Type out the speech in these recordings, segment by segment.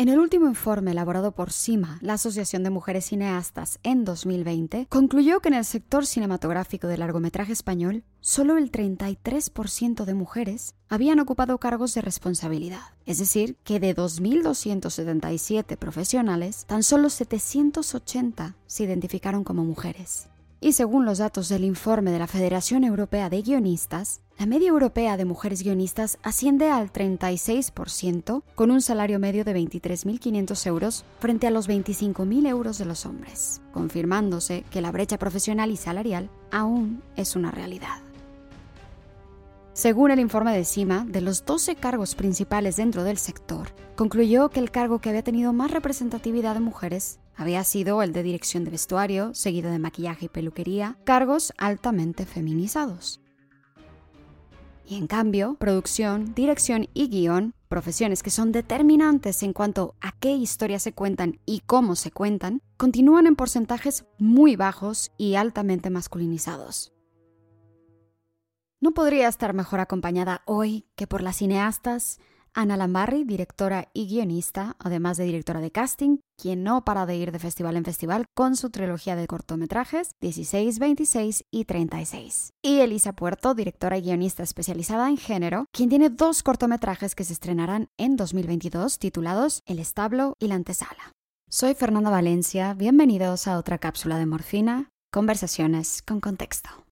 En el último informe elaborado por CIMA, la Asociación de Mujeres Cineastas, en 2020, concluyó que en el sector cinematográfico de largometraje español, solo el 33% de mujeres habían ocupado cargos de responsabilidad. Es decir, que de 2.277 profesionales, tan solo 780 se identificaron como mujeres. Y según los datos del informe de la Federación Europea de Guionistas, la media europea de mujeres guionistas asciende al 36%, con un salario medio de 23.500 euros frente a los 25.000 euros de los hombres, confirmándose que la brecha profesional y salarial aún es una realidad. Según el informe de CIMA, de los 12 cargos principales dentro del sector, concluyó que el cargo que había tenido más representatividad de mujeres había sido el de dirección de vestuario, seguido de maquillaje y peluquería, cargos altamente feminizados. Y en cambio, producción, dirección y guion, profesiones que son determinantes en cuanto a qué historias se cuentan y cómo se cuentan, continúan en porcentajes muy bajos y altamente masculinizados. No podría estar mejor acompañada hoy que por las cineastas Ana Lambarri, directora y guionista, además de directora de casting, quien no para de ir de festival en festival con su trilogía de cortometrajes 16, 26 y 36. Y Elisa Puerto, directora y guionista especializada en género, quien tiene dos cortometrajes que se estrenarán en 2022 titulados El establo y la antesala. Soy Fernanda Valencia, bienvenidos a otra cápsula de morfina, conversaciones con contexto.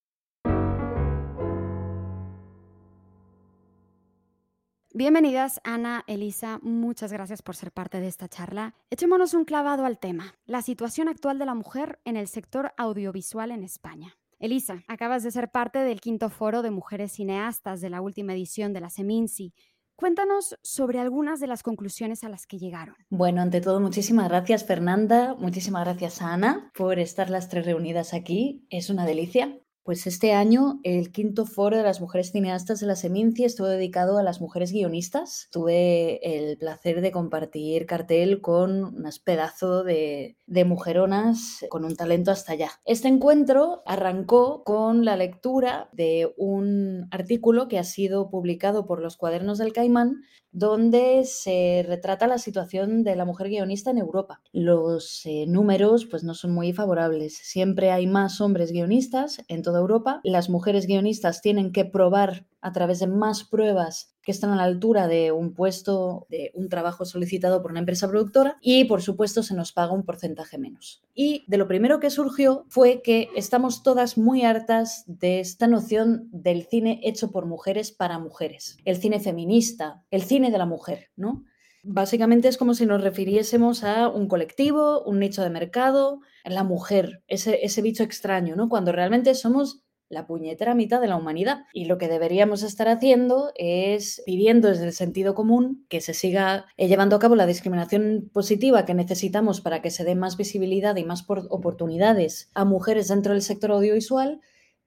Bienvenidas, Ana, Elisa, muchas gracias por ser parte de esta charla. Echémonos un clavado al tema, la situación actual de la mujer en el sector audiovisual en España. Elisa, acabas de ser parte del quinto foro de mujeres cineastas de la última edición de la Seminci. Cuéntanos sobre algunas de las conclusiones a las que llegaron. Bueno, ante todo, muchísimas gracias Fernanda, muchísimas gracias Ana por estar las tres reunidas aquí. Es una delicia. Pues este año el quinto foro de las mujeres cineastas de la Seminci estuvo dedicado a las mujeres guionistas. Tuve el placer de compartir cartel con unas pedazos de, de mujeronas con un talento hasta allá. Este encuentro arrancó con la lectura de un artículo que ha sido publicado por los Cuadernos del Caimán donde se retrata la situación de la mujer guionista en Europa. Los eh, números pues no son muy favorables. Siempre hay más hombres guionistas en toda Europa. Las mujeres guionistas tienen que probar a través de más pruebas que están a la altura de un puesto, de un trabajo solicitado por una empresa productora y por supuesto se nos paga un porcentaje menos. Y de lo primero que surgió fue que estamos todas muy hartas de esta noción del cine hecho por mujeres para mujeres, el cine feminista, el cine de la mujer, ¿no? Básicamente es como si nos refiriésemos a un colectivo, un nicho de mercado, la mujer, ese, ese bicho extraño, ¿no? Cuando realmente somos la puñetera mitad de la humanidad. Y lo que deberíamos estar haciendo es pidiendo desde el sentido común que se siga eh, llevando a cabo la discriminación positiva que necesitamos para que se dé más visibilidad y más oportunidades a mujeres dentro del sector audiovisual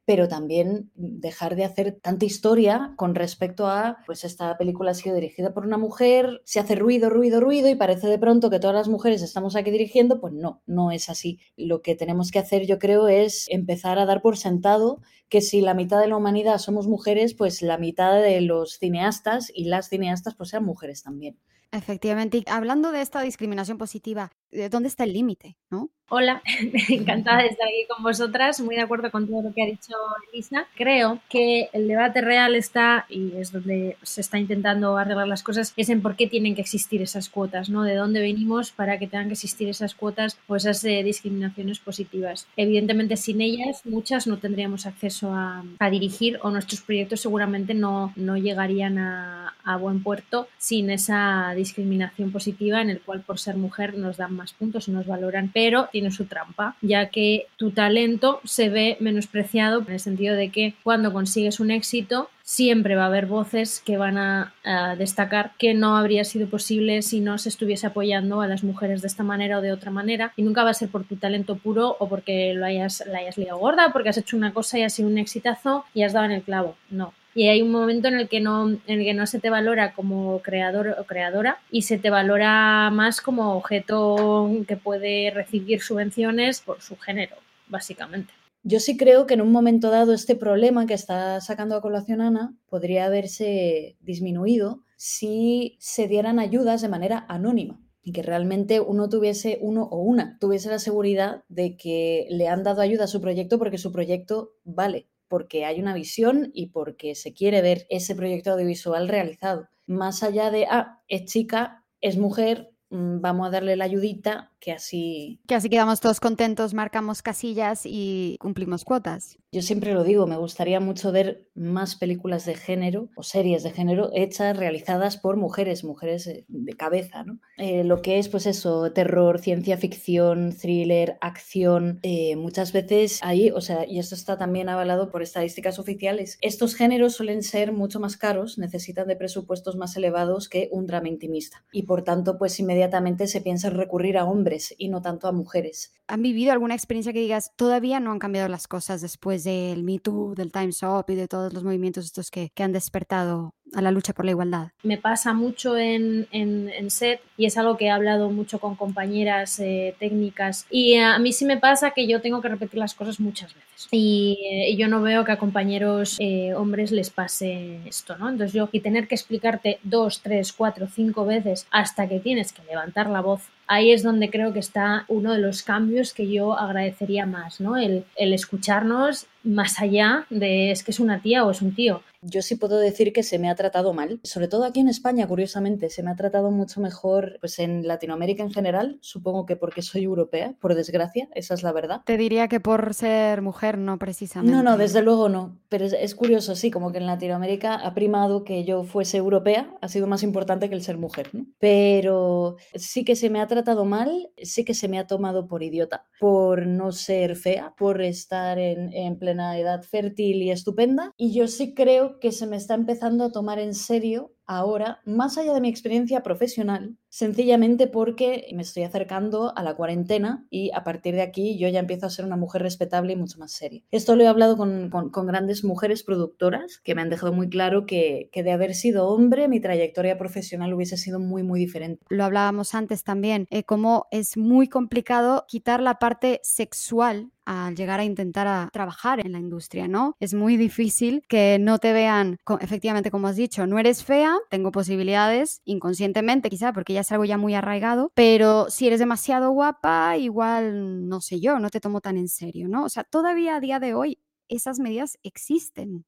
pero también dejar de hacer tanta historia con respecto a, pues esta película ha sido dirigida por una mujer, se hace ruido, ruido, ruido y parece de pronto que todas las mujeres estamos aquí dirigiendo, pues no, no es así. Lo que tenemos que hacer yo creo es empezar a dar por sentado que si la mitad de la humanidad somos mujeres, pues la mitad de los cineastas y las cineastas pues sean mujeres también. Efectivamente, y hablando de esta discriminación positiva, ¿dónde está el límite? ¿no? Hola, encantada de estar aquí con vosotras, muy de acuerdo con todo lo que ha dicho Elisa. Creo que el debate real está, y es donde se está intentando arreglar las cosas, es en por qué tienen que existir esas cuotas, ¿no? De dónde venimos para que tengan que existir esas cuotas o esas eh, discriminaciones positivas. Evidentemente, sin ellas, muchas no tendríamos acceso a, dirigir o nuestros proyectos seguramente no, no llegarían a, a buen puerto sin esa discriminación positiva en el cual por ser mujer nos dan más puntos y nos valoran, pero tiene su trampa, ya que tu talento se ve menospreciado en el sentido de que cuando consigues un éxito siempre va a haber voces que van a, destacar que no habría sido posible si no se estuviese apoyando a las mujeres de esta manera o de otra manera y nunca va a ser por tu talento puro o porque lo hayas, la hayas liado gorda, porque has hecho una cosa y ha sido un exitazo y has dado en el clavo. No, y hay un momento en el que no, en el que no se te valora como creador o creadora y se te valora más como objeto que puede recibir subvenciones por su género, básicamente. Yo sí creo que en un momento dado este problema que está sacando a colación Ana podría haberse disminuido si se dieran ayudas de manera anónima y que realmente uno tuviese, uno o una, tuviese la seguridad de que le han dado ayuda a su proyecto porque su proyecto vale, porque hay una visión y porque se quiere ver ese proyecto audiovisual realizado. Más allá de, ah, es chica, es mujer, mm, vamos a darle la ayudita que así... Que así quedamos todos contentos, marcamos casillas y cumplimos cuotas. Yo siempre lo digo, me gustaría mucho ver más películas de género o series de género hechas, realizadas por mujeres, mujeres eh, de cabeza, ¿no? Eh, lo que es, pues eso, terror, ciencia ficción, thriller, acción, eh, muchas veces ahí, o sea, y esto está también avalado por estadísticas oficiales, estos géneros suelen ser mucho más caros, necesitan de presupuestos más elevados que un drama intimista. Y por tanto, pues inmediatamente se piensa recurrir a hombres y no tanto a mujeres. ¿Han vivido alguna experiencia que digas, todavía no han cambiado las cosas después del Me Too, del Time's Up y de todos los movimientos estos que, que han despertado a la lucha por la igualdad? Me pasa mucho en, en, set y es algo que he hablado mucho con compañeras eh, técnicas y a mí sí me pasa que yo tengo que repetir las cosas muchas veces y, eh, yo no veo que a compañeros eh, hombres les pase esto, ¿no? Entonces yo y tener que explicarte dos, tres, cuatro, cinco veces hasta que tienes que levantar la voz ahí es donde creo que está uno de los cambios que yo agradecería más, ¿no? El, el escucharnos más allá de es que es una tía o es un tío. Yo sí puedo decir que se me ha tratado mal, sobre todo aquí en España, curiosamente, se me ha tratado mucho mejor pues en Latinoamérica en general, supongo que porque soy europea, por desgracia, esa es la verdad. Te diría que por ser mujer, no precisamente. No, no, desde luego no, pero es, curioso, sí, como que en Latinoamérica ha primado que yo fuese europea, ha sido más importante que el ser mujer, ¿no? Pero sí que se me ha tratado mal, sí que se me ha tomado por idiota, por no ser fea, por estar en, en plena edad fértil y estupenda, y yo sí creo que se me está empezando a tomar en serio ahora, más allá de mi experiencia profesional, sencillamente porque me estoy acercando a la cuarentena y a partir de aquí yo ya empiezo a ser una mujer respetable y mucho más seria. Esto lo he hablado con, grandes mujeres productoras que me han dejado muy claro que, de haber sido hombre mi trayectoria profesional hubiese sido muy, muy diferente. Lo hablábamos antes también, eh, cómo es muy complicado quitar la parte sexual al llegar a intentar a trabajar en la industria, ¿no? Es muy difícil que no te vean, efectivamente, como has dicho, no eres fea, tengo posibilidades, inconscientemente quizá, porque ya es algo ya muy arraigado, pero si eres demasiado guapa, igual, no sé yo, no te tomo tan en serio, ¿no? O sea, todavía a día de hoy esas medidas existen.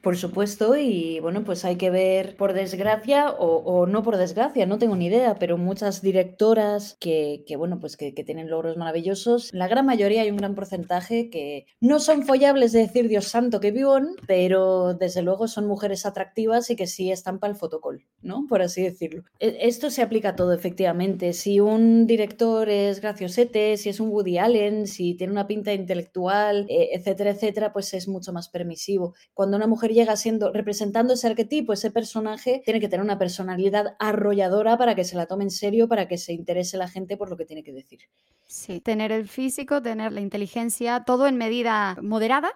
Por supuesto, y bueno, pues hay que ver por desgracia o, no por desgracia, no tengo ni idea, pero muchas directoras que, bueno, pues que, tienen logros maravillosos, la gran mayoría hay un gran porcentaje que no son follables de decir Dios santo que vivón, pero desde luego son mujeres atractivas y que sí están para el fotocol, ¿no? Por así decirlo. E, esto se aplica a todo, efectivamente. Si un director es graciosete, si es un Woody Allen, si tiene una pinta intelectual, e, etcétera, etcétera, pues es mucho más permisivo cuando una mujer llega siendo, representando ese arquetipo, ese personaje, tiene que tener una personalidad arrolladora para que se la tome en serio, para que se interese la gente por lo que tiene que decir. Sí, tener el físico, tener la inteligencia, todo en medida moderada,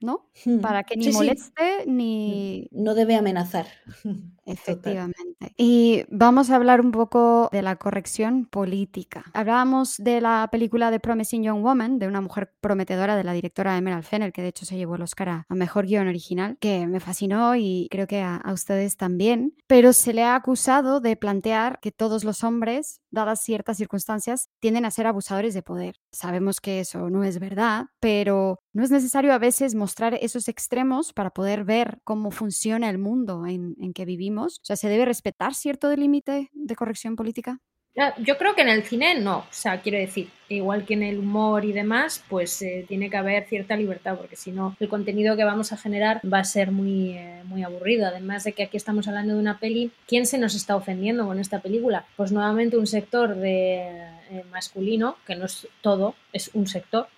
¿no? Hmm. Para que ni moleste ni... No debe amenazar. Efectivamente. Y vamos a hablar un poco de la corrección política. Hablábamos de la película de Promising Young Woman, de una mujer prometedora de la directora Emerald Fennel, que de hecho se llevó el Oscar a, Mejor Guión Original, que me fascinó y creo que a, a ustedes también. Pero se le ha acusado de plantear que todos los hombres, dadas ciertas circunstancias, tienden a ser abusadores de poder. Sabemos que eso no es verdad, pero no es necesario a veces mostrar esos extremos para poder ver cómo funciona el mundo en, en que vivimos o sea, ¿se debe respetar cierto límite de corrección política? Yo creo que en el cine no, o sea, quiero decir, igual que en el humor y demás, pues eh, tiene que haber cierta libertad, porque si no, el contenido que vamos a generar va a ser muy, eh, muy aburrido. Además de que aquí estamos hablando de una peli, ¿quién se nos está ofendiendo con esta película? Pues nuevamente un sector de, eh, masculino, que no es todo, es un sector,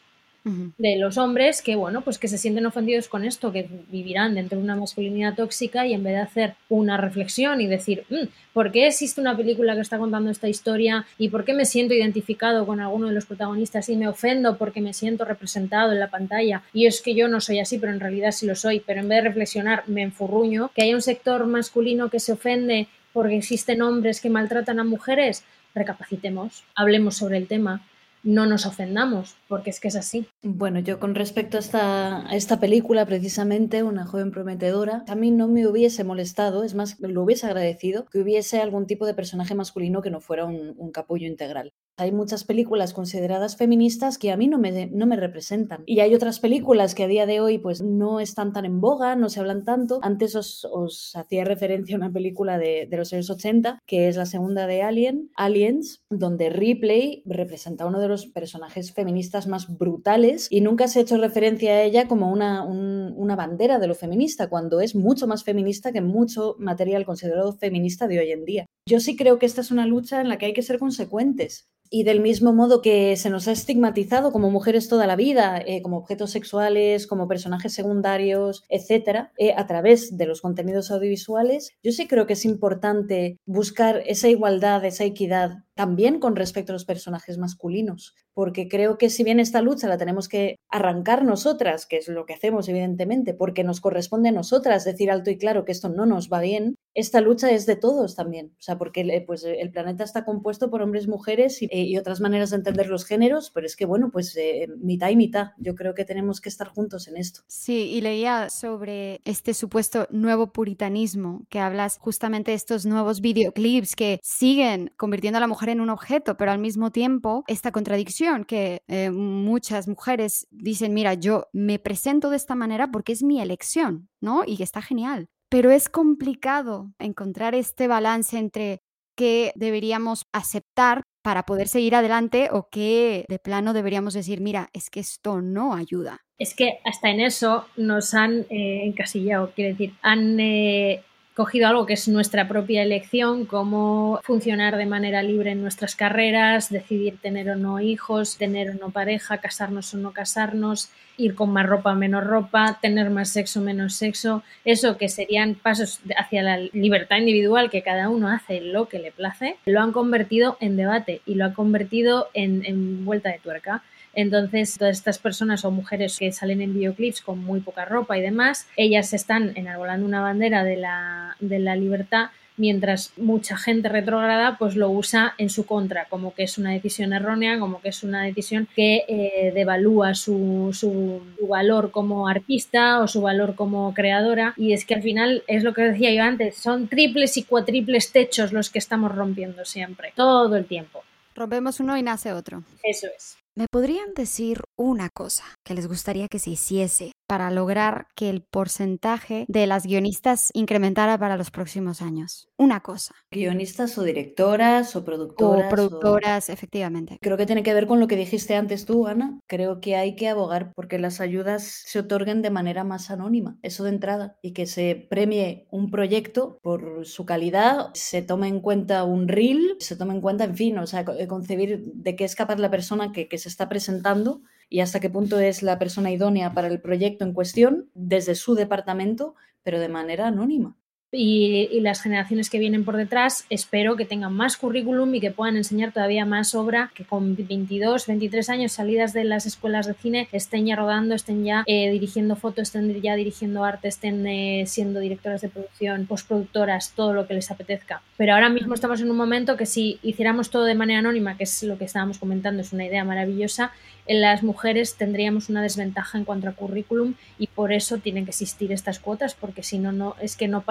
de los hombres que, bueno, pues que se sienten ofendidos con esto, que vivirán dentro de una masculinidad tóxica y en vez de hacer una reflexión y decir, mm, ¿por qué existe una película que está contando esta historia y por qué me siento identificado con alguno de los protagonistas y me ofendo porque me siento representado en la pantalla y es que yo no soy así, pero en realidad sí lo soy, pero en vez de reflexionar me enfurruño, que haya un sector masculino que se ofende porque existen hombres que maltratan a mujeres, recapacitemos, hablemos sobre el tema no nos ofendamos, porque es que es así. Bueno, yo con respecto a esta, película, precisamente, Una joven prometedora, a mí no me hubiese molestado, es más, lo hubiese agradecido que hubiese algún tipo de personaje masculino que no fuera un capullo integral. Hay muchas películas consideradas feministas que a mí no me, no me representan. Y hay otras películas que a día de hoy pues no están tan en boga, no se hablan tanto. Antes os, os hacía referencia a una película de, de, los años 80, que es la segunda de Alien, Aliens, donde Ripley representa a uno de los personajes feministas más brutales y nunca se ha hecho referencia a ella como una, un, una bandera de lo feminista, cuando es mucho más feminista que mucho material considerado feminista de hoy en día. Yo sí creo que esta es una lucha en la que hay que ser consecuentes. Y del mismo modo que se nos ha estigmatizado como mujeres toda la vida, eh, como objetos sexuales, como personajes secundarios, etcétera, eh, a través de los contenidos audiovisuales, yo sí creo que es importante buscar esa igualdad, esa equidad también con respecto a los personajes masculinos, porque creo que si bien esta lucha la tenemos que arrancar nosotras, que es lo que hacemos evidentemente, porque nos corresponde a nosotras decir alto y claro que esto no nos va bien, esta lucha es de todos también, o sea, porque eh, pues, el planeta está compuesto por hombres, mujeres y, eh, y otras maneras de entender los géneros, pero es que bueno, pues eh, mitad y mitad, yo creo que tenemos que estar juntos en esto. Sí, y leía sobre este supuesto nuevo puritanismo, que hablas justamente de estos nuevos videoclips que siguen convirtiendo a la mujer en un objeto, pero al mismo tiempo esta contradicción que eh, muchas mujeres dicen, mira, yo me presento de esta manera porque es mi elección, ¿no? Y está genial. Pero es complicado encontrar este balance entre qué deberíamos aceptar para poder seguir adelante o qué de plano deberíamos decir, mira, es que esto no ayuda. Es que hasta en eso nos han eh, encasillado, quiero decir, han eh, cogido algo que es nuestra propia elección, cómo funcionar de manera libre en nuestras carreras, decidir tener o no hijos, tener o no pareja, casarnos o no casarnos, ir con más ropa o menos ropa, tener más sexo o menos sexo, eso que serían pasos hacia la libertad individual que cada uno hace lo que le place, lo han convertido en debate y lo han convertido en, en vuelta de tuerca. Entonces, todas estas personas o mujeres que salen en videoclips con muy poca ropa y demás, ellas están enarbolando una bandera de la, de la libertad mientras mucha gente retrógrada pues lo usa en su contra, como que es una decisión errónea, como que es una decisión que eh, devalúa su, su, su, valor como artista o su valor como creadora. Y es que al final es lo que decía yo antes, son triples y cuatriples techos los que estamos rompiendo siempre, todo el tiempo. Rompemos uno y nace otro. Eso es. ¿Me podrían decir una cosa que les gustaría que se hiciese para lograr que el porcentaje de las guionistas incrementara para los próximos años? Una cosa. Guionistas o directoras o productoras. O productoras, o... efectivamente. Creo que tiene que ver con lo que dijiste antes tú, Ana. Creo que hay que abogar porque las ayudas se otorguen de manera más anónima. Eso de entrada. Y que se premie un proyecto por su calidad, se tome en cuenta un reel, se tome en cuenta, en fin, o sea, concebir de qué es capaz la persona que, que se está presentando y hasta qué punto es la persona idónea para el proyecto en cuestión desde su departamento, pero de manera anónima. Y, las generaciones que vienen por detrás espero que tengan más currículum y que puedan enseñar todavía más obra, que con 22, 23 años salidas de las escuelas de cine estén ya rodando, estén ya eh, dirigiendo fotos, estén ya dirigiendo arte, estén eh, siendo directoras de producción, postproductoras, todo lo que les apetezca. Pero ahora mismo estamos en un momento que si hiciéramos todo de manera anónima, que es lo que estábamos comentando, es una idea maravillosa, en las mujeres tendríamos una desventaja en cuanto a currículum y por eso tienen que existir estas cuotas, porque si no, no es que no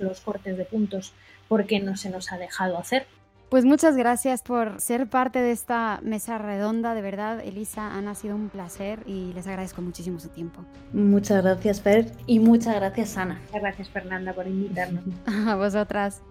los cortes de puntos porque no se nos ha dejado hacer. Pues muchas gracias por ser parte de esta mesa redonda, de verdad, Elisa, Ana, ha sido un placer y les agradezco muchísimo su tiempo. Muchas gracias, Fer, y muchas gracias, Ana. Muchas gracias, Fernanda, por invitarnos. A vosotras.